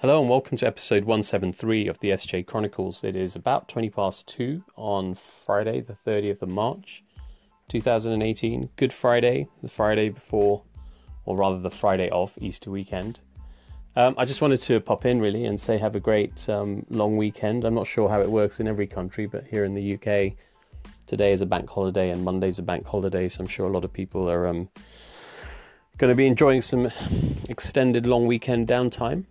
Hello and welcome to episode 173 of the SJ Chronicles. It is about 20 past 2 on Friday, the 30th of March, 2018. Good Friday, the Friday before, or rather the Friday of Easter weekend. Um, I just wanted to pop in really and say have a great um, long weekend. I'm not sure how it works in every country, but here in the UK, today is a bank holiday and Monday's a bank holiday, so I'm sure a lot of people are um, going to be enjoying some extended long weekend downtime.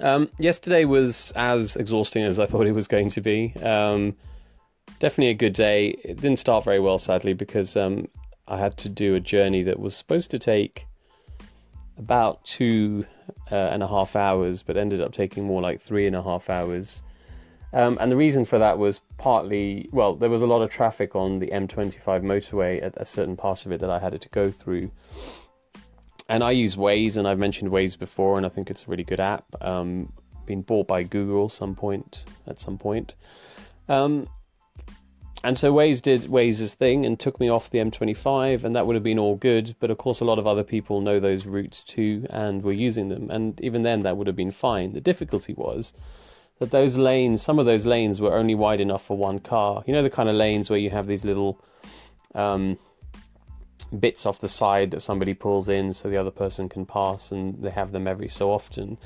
Um, yesterday was as exhausting as I thought it was going to be. Um, definitely a good day. It didn't start very well, sadly, because um, I had to do a journey that was supposed to take about two uh, and a half hours, but ended up taking more like three and a half hours. Um, and the reason for that was partly, well, there was a lot of traffic on the M25 motorway at a certain part of it that I had to go through and I use Waze, and I've mentioned Waze before, and I think it's a really good app. Um, been bought by Google some point at some point. Um, and so Waze did Waze's thing and took me off the M25, and that would have been all good. But of course, a lot of other people know those routes too and were using them, and even then, that would have been fine. The difficulty was that those lanes, some of those lanes, were only wide enough for one car. You know, the kind of lanes where you have these little um, bits off the side that somebody pulls in so the other person can pass, and they have them every so often.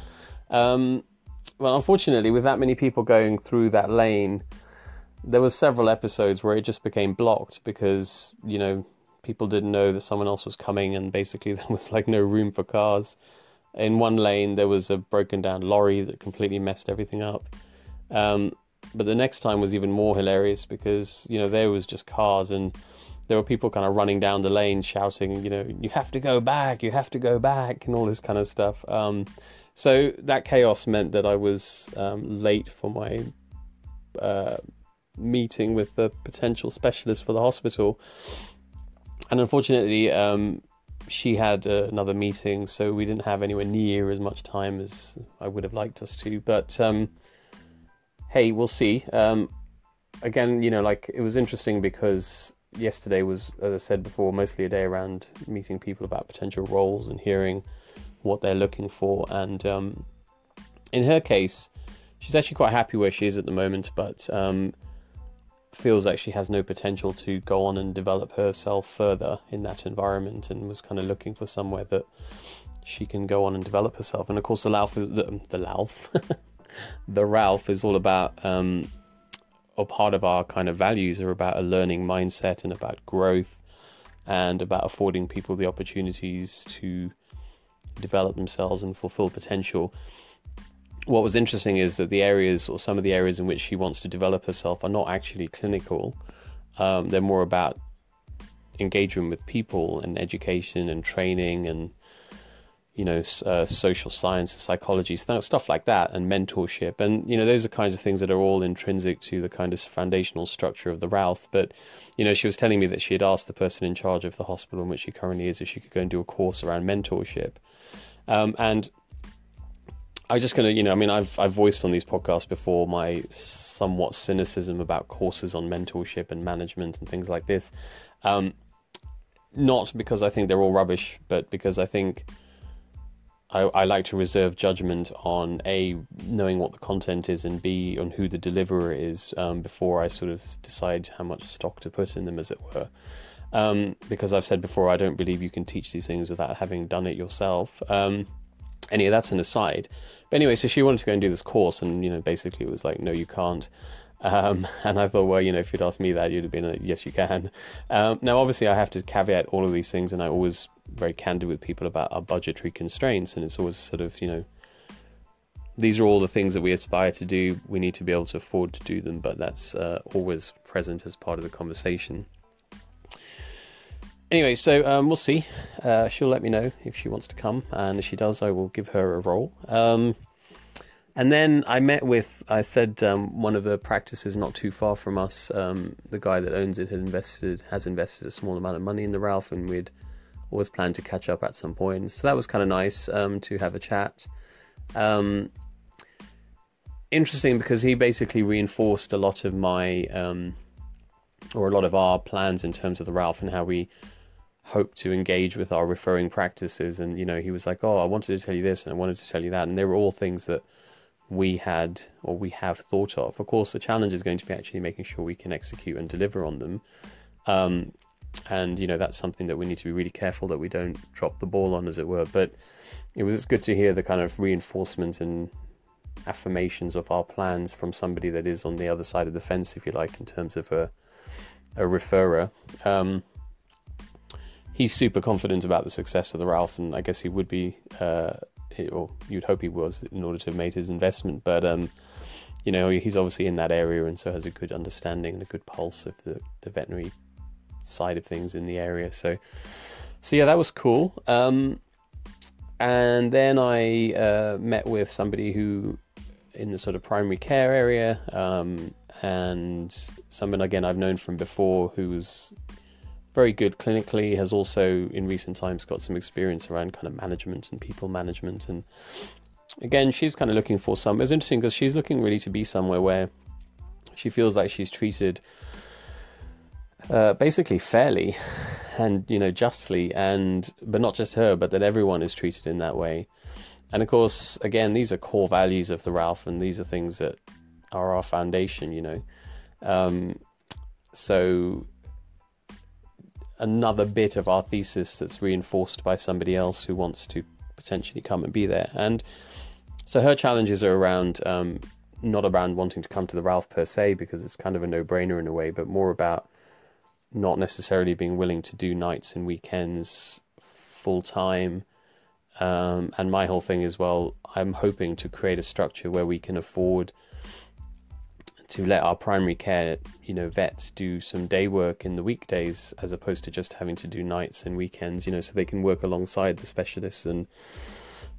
Um, well, unfortunately, with that many people going through that lane, there were several episodes where it just became blocked because you know people didn't know that someone else was coming, and basically there was like no room for cars. In one lane, there was a broken down lorry that completely messed everything up. Um, but the next time was even more hilarious because you know there was just cars and there were people kind of running down the lane shouting, you know, you have to go back, you have to go back, and all this kind of stuff. Um, so that chaos meant that I was um, late for my uh, meeting with the potential specialist for the hospital. And unfortunately, um, she had uh, another meeting, so we didn't have anywhere near as much time as I would have liked us to. But um, hey, we'll see. Um, again, you know, like it was interesting because yesterday was, as I said before, mostly a day around meeting people about potential roles and hearing what they're looking for. And um, in her case, she's actually quite happy where she is at the moment, but um, feels like she has no potential to go on and develop herself further in that environment, and was kind of looking for somewhere that she can go on and develop herself. And of course, the Ralph is the, the the Ralph is all about. Um, or part of our kind of values are about a learning mindset and about growth and about affording people the opportunities to develop themselves and fulfill potential. What was interesting is that the areas or some of the areas in which she wants to develop herself are not actually clinical. Um, they're more about engagement with people and education and training and you know, uh, social science, psychology, stuff like that, and mentorship. And, you know, those are kinds of things that are all intrinsic to the kind of foundational structure of the Ralph. But, you know, she was telling me that she had asked the person in charge of the hospital in which she currently is if she could go and do a course around mentorship. Um, and I was just going to, you know, I mean, I've, I've voiced on these podcasts before my somewhat cynicism about courses on mentorship and management and things like this. Um, not because I think they're all rubbish, but because I think I, I, like to reserve judgment on a knowing what the content is and b on who the deliverer is um, before I sort of decide how much stock to put in them, as it were. Um, because I've said before, I don't believe you can teach these things without having done it yourself. Um, anyway, that's an aside. But anyway, so she wanted to go and do this course, and you know, basically it was like, no, you can't. Um, and I thought, well, you know, if you'd asked me that, you'd have been a yes, you can. Um, now, obviously, I have to caveat all of these things, and I always very candid with people about our budgetary constraints, and it's always sort of, you know, these are all the things that we aspire to do. We need to be able to afford to do them, but that's uh, always present as part of the conversation. Anyway, so um, we'll see. Uh, she'll let me know if she wants to come, and if she does, I will give her a role. Um, and then I met with, I said um, one of the practices not too far from us, um, the guy that owns it had invested, has invested a small amount of money in the Ralph, and we'd always planned to catch up at some point. So that was kind of nice um, to have a chat. Um, interesting because he basically reinforced a lot of my, um, or a lot of our plans in terms of the Ralph and how we hope to engage with our referring practices. And, you know, he was like, oh, I wanted to tell you this and I wanted to tell you that. And they were all things that we had or we have thought of. Of course, the challenge is going to be actually making sure we can execute and deliver on them. Um, and, you know, that's something that we need to be really careful that we don't drop the ball on, as it were. But it was good to hear the kind of reinforcement and affirmations of our plans from somebody that is on the other side of the fence, if you like, in terms of a, a referrer. Um, he's super confident about the success of the Ralph, and I guess he would be, uh, or you'd hope he was, in order to have made his investment. But um, you know, he's obviously in that area, and so has a good understanding and a good pulse of the, the veterinary side of things in the area. So, so yeah, that was cool. Um, and then I uh, met with somebody who, in the sort of primary care area, um, and someone again I've known from before who's very good clinically, has also in recent times got some experience around kind of management and people management. And again, she's kind of looking for some. It's interesting because she's looking really to be somewhere where she feels like she's treated uh, basically fairly and you know justly, and but not just her, but that everyone is treated in that way. And of course, again, these are core values of the Ralph, and these are things that are our foundation. You know, um, so another bit of our thesis that's reinforced by somebody else who wants to potentially come and be there. And so her challenges are around um, not around wanting to come to the Ralph per se because it's kind of a no-brainer in a way, but more about not necessarily being willing to do nights and weekends full time. Um, and my whole thing is well, I'm hoping to create a structure where we can afford to let our primary care, you know, vets do some day work in the weekdays as opposed to just having to do nights and weekends, you know, so they can work alongside the specialists and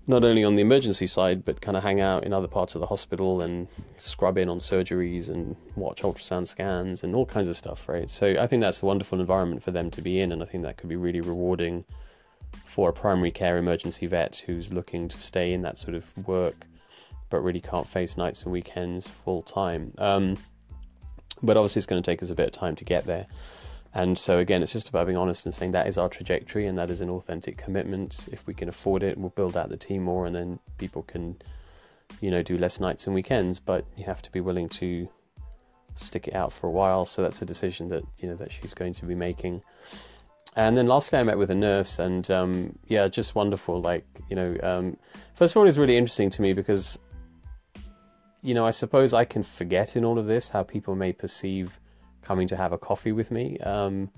not only on the emergency side, but kind of hang out in other parts of the hospital and scrub in on surgeries and watch ultrasound scans and all kinds of stuff, right? So I think that's a wonderful environment for them to be in, and I think that could be really rewarding for a primary care emergency vet who's looking to stay in that sort of work but really can't face nights and weekends full time. Um, but obviously, it's going to take us a bit of time to get there. And so, again, it's just about being honest and saying that is our trajectory and that is an authentic commitment. If we can afford it, we'll build out the team more, and then people can, you know, do less nights and weekends. But you have to be willing to stick it out for a while. So that's a decision that you know that she's going to be making. And then lastly, I met with a nurse, and um, yeah, just wonderful. Like you know, um, first of all, it's really interesting to me because you know, I suppose I can forget in all of this how people may perceive coming to have a coffee with me. Um,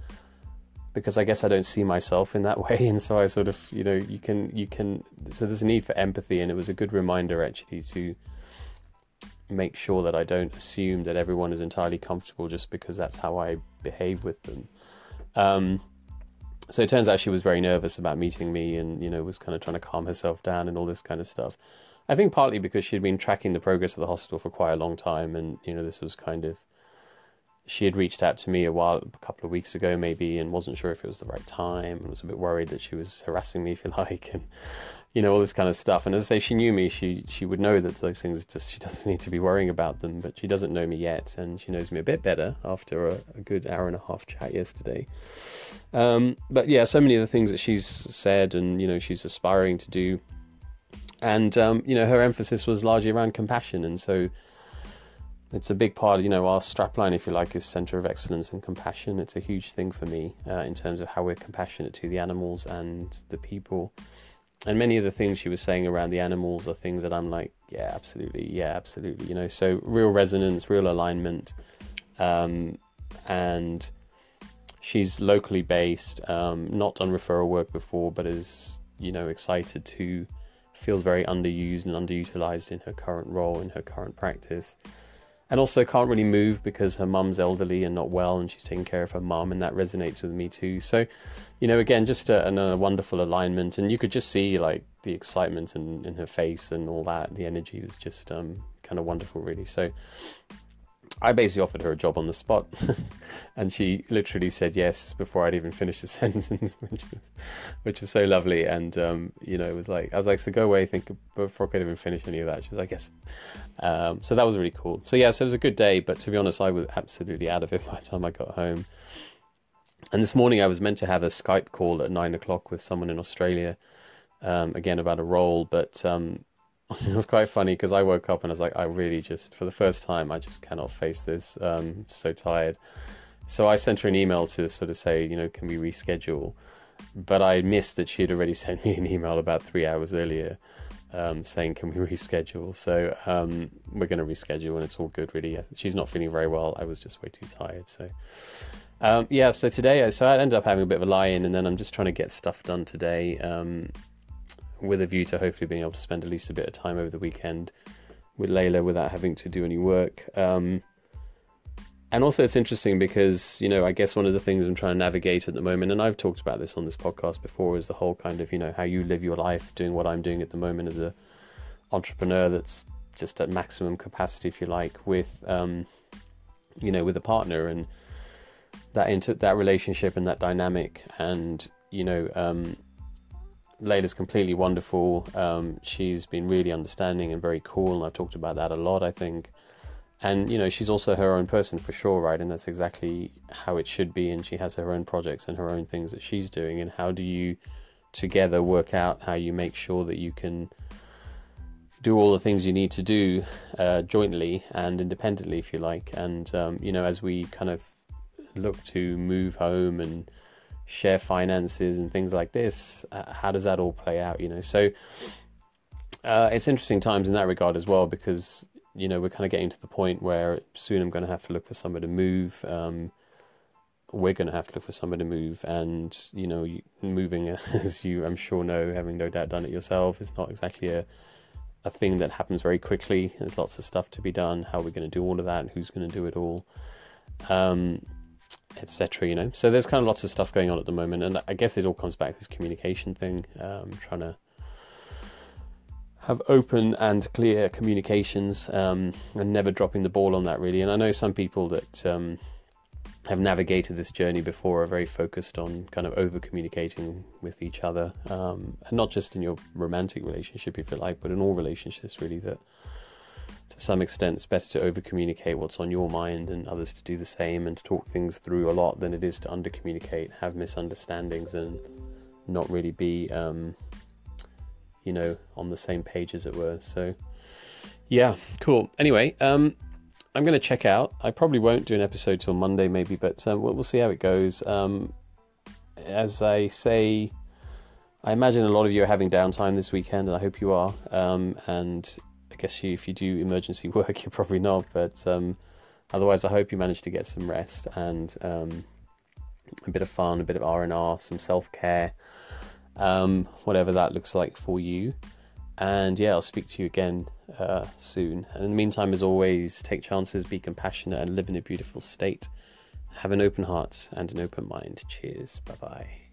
because I guess I don't see myself in that way, and so I sort of, you know, you can, you can. So there's a need for empathy, and it was a good reminder actually to make sure that I don't assume that everyone is entirely comfortable just because that's how I behave with them. Um, so it turns out she was very nervous about meeting me, and you know, was kind of trying to calm herself down and all this kind of stuff. I think partly because she'd been tracking the progress of the hospital for quite a long time, and you know this was kind of she had reached out to me a while, a couple of weeks ago maybe, and wasn't sure if it was the right time, and was a bit worried that she was harassing me, if you like, and you know all this kind of stuff. And as I say, she knew me, she she would know that those things just she doesn't need to be worrying about them, but she doesn't know me yet, and she knows me a bit better after a, a good hour and a half chat yesterday. Um, but yeah, so many of the things that she's said, and you know she's aspiring to do and um, you know her emphasis was largely around compassion, and so it's a big part. You know, our strapline, if you like, is center of excellence and compassion. It's a huge thing for me uh, in terms of how we're compassionate to the animals and the people. And many of the things she was saying around the animals are things that I'm like, yeah, absolutely, yeah, absolutely. You know, so real resonance, real alignment, um, and she's locally based, um, not done referral work before, but is you know excited to feels very underused and underutilized in her current role, in her current practice. And also can't really move because her mum's elderly and not well, and she's taking care of her mum, and that resonates with me too. So, you know, again, just a, a wonderful alignment, and you could just see like the excitement in, in her face and all that. The energy was just um, kind of wonderful, really. So, I basically offered her a job on the spot, and she literally said yes before I'd even finished the sentence, which was, which was so lovely. And um, you know, it was like I was like, "So go away." Think before I could even finish any of that. She was like, "Yes." Um, so that was really cool. So yeah, so it was a good day. But to be honest, I was absolutely out of it by the time I got home. And this morning I was meant to have a Skype call at nine o'clock with someone in Australia, um, again about a role, but um, it was quite funny because I woke up and I was like, I really just, for the first time, I just cannot face this. Um, so tired. So I sent her an email to sort of say, you know, can we reschedule? But I missed that she had already sent me an email about three hours earlier um, saying, can we reschedule? So um, we're going to reschedule and it's all good, really. She's not feeling very well. I was just way too tired. So um, yeah, so today, so I ended up having a bit of a lie in and then I'm just trying to get stuff done today um, with a view to hopefully being able to spend at least a bit of time over the weekend with Layla without having to do any work. Um, and also, it's interesting because, you know, I guess one of the things I'm trying to navigate at the moment, and I've talked about this on this podcast before, is the whole kind of, you know, how you live your life doing what I'm doing at the moment as a entrepreneur that's just at maximum capacity, if you like, with, um, you know, with a partner and that into that relationship and that dynamic. And, you know, um, Layla's completely wonderful. Um, she's been really understanding and very cool, and I've talked about that a lot, I think. And you know she's also her own person for sure right? And that's exactly how it should be and she has her own projects and her own things that she's doing. And how do you together work out how you make sure that you can do all the things you need to do uh, jointly and independently if you like? And um, you know as we kind of look to move home and share finances and things like this uh, how does that all play out you know so uh, it's interesting times in that regard as well because you know, we're kind of getting to the point where soon I'm going to have to look for somewhere to move. Um, we're going to have to look for somewhere to move, and you know, moving as you, I'm sure, know, having no doubt done it yourself, is not exactly a a thing that happens very quickly. There's lots of stuff to be done. How are we going to do all of that? Who's going to do it all? Um, etc. You know, so there's kind of lots of stuff going on at the moment, and I guess it all comes back to this communication thing. Um, trying to have open and clear communications um, and never dropping the ball on that really. And I know some people that um, have navigated this journey before are very focused on kind of over communicating with each other, um, and not just in your romantic relationship, if you like, but in all relationships really. That to some extent it's better to over communicate what's on your mind and others to do the same and to talk things through a lot than it is to under communicate, have misunderstandings, and not really be um, you know, on the same page as it were. So, yeah, cool. Anyway, um, I'm going to check out. I probably won't do an episode till Monday, maybe, but um, we'll, we'll, see how it goes. Um, as I say, I imagine a lot of you are having downtime this weekend, and I hope you are. Um, and I guess you, if you do emergency work, you're probably not. But um, otherwise, I hope you manage to get some rest and um, a bit of fun, a bit of R and R, some self care um, whatever that looks like for you. And yeah, I'll speak to you again uh, soon. And in the meantime, as always, take chances, be compassionate, and live in a beautiful state. Have an open heart and an open mind. Cheers. Bye bye.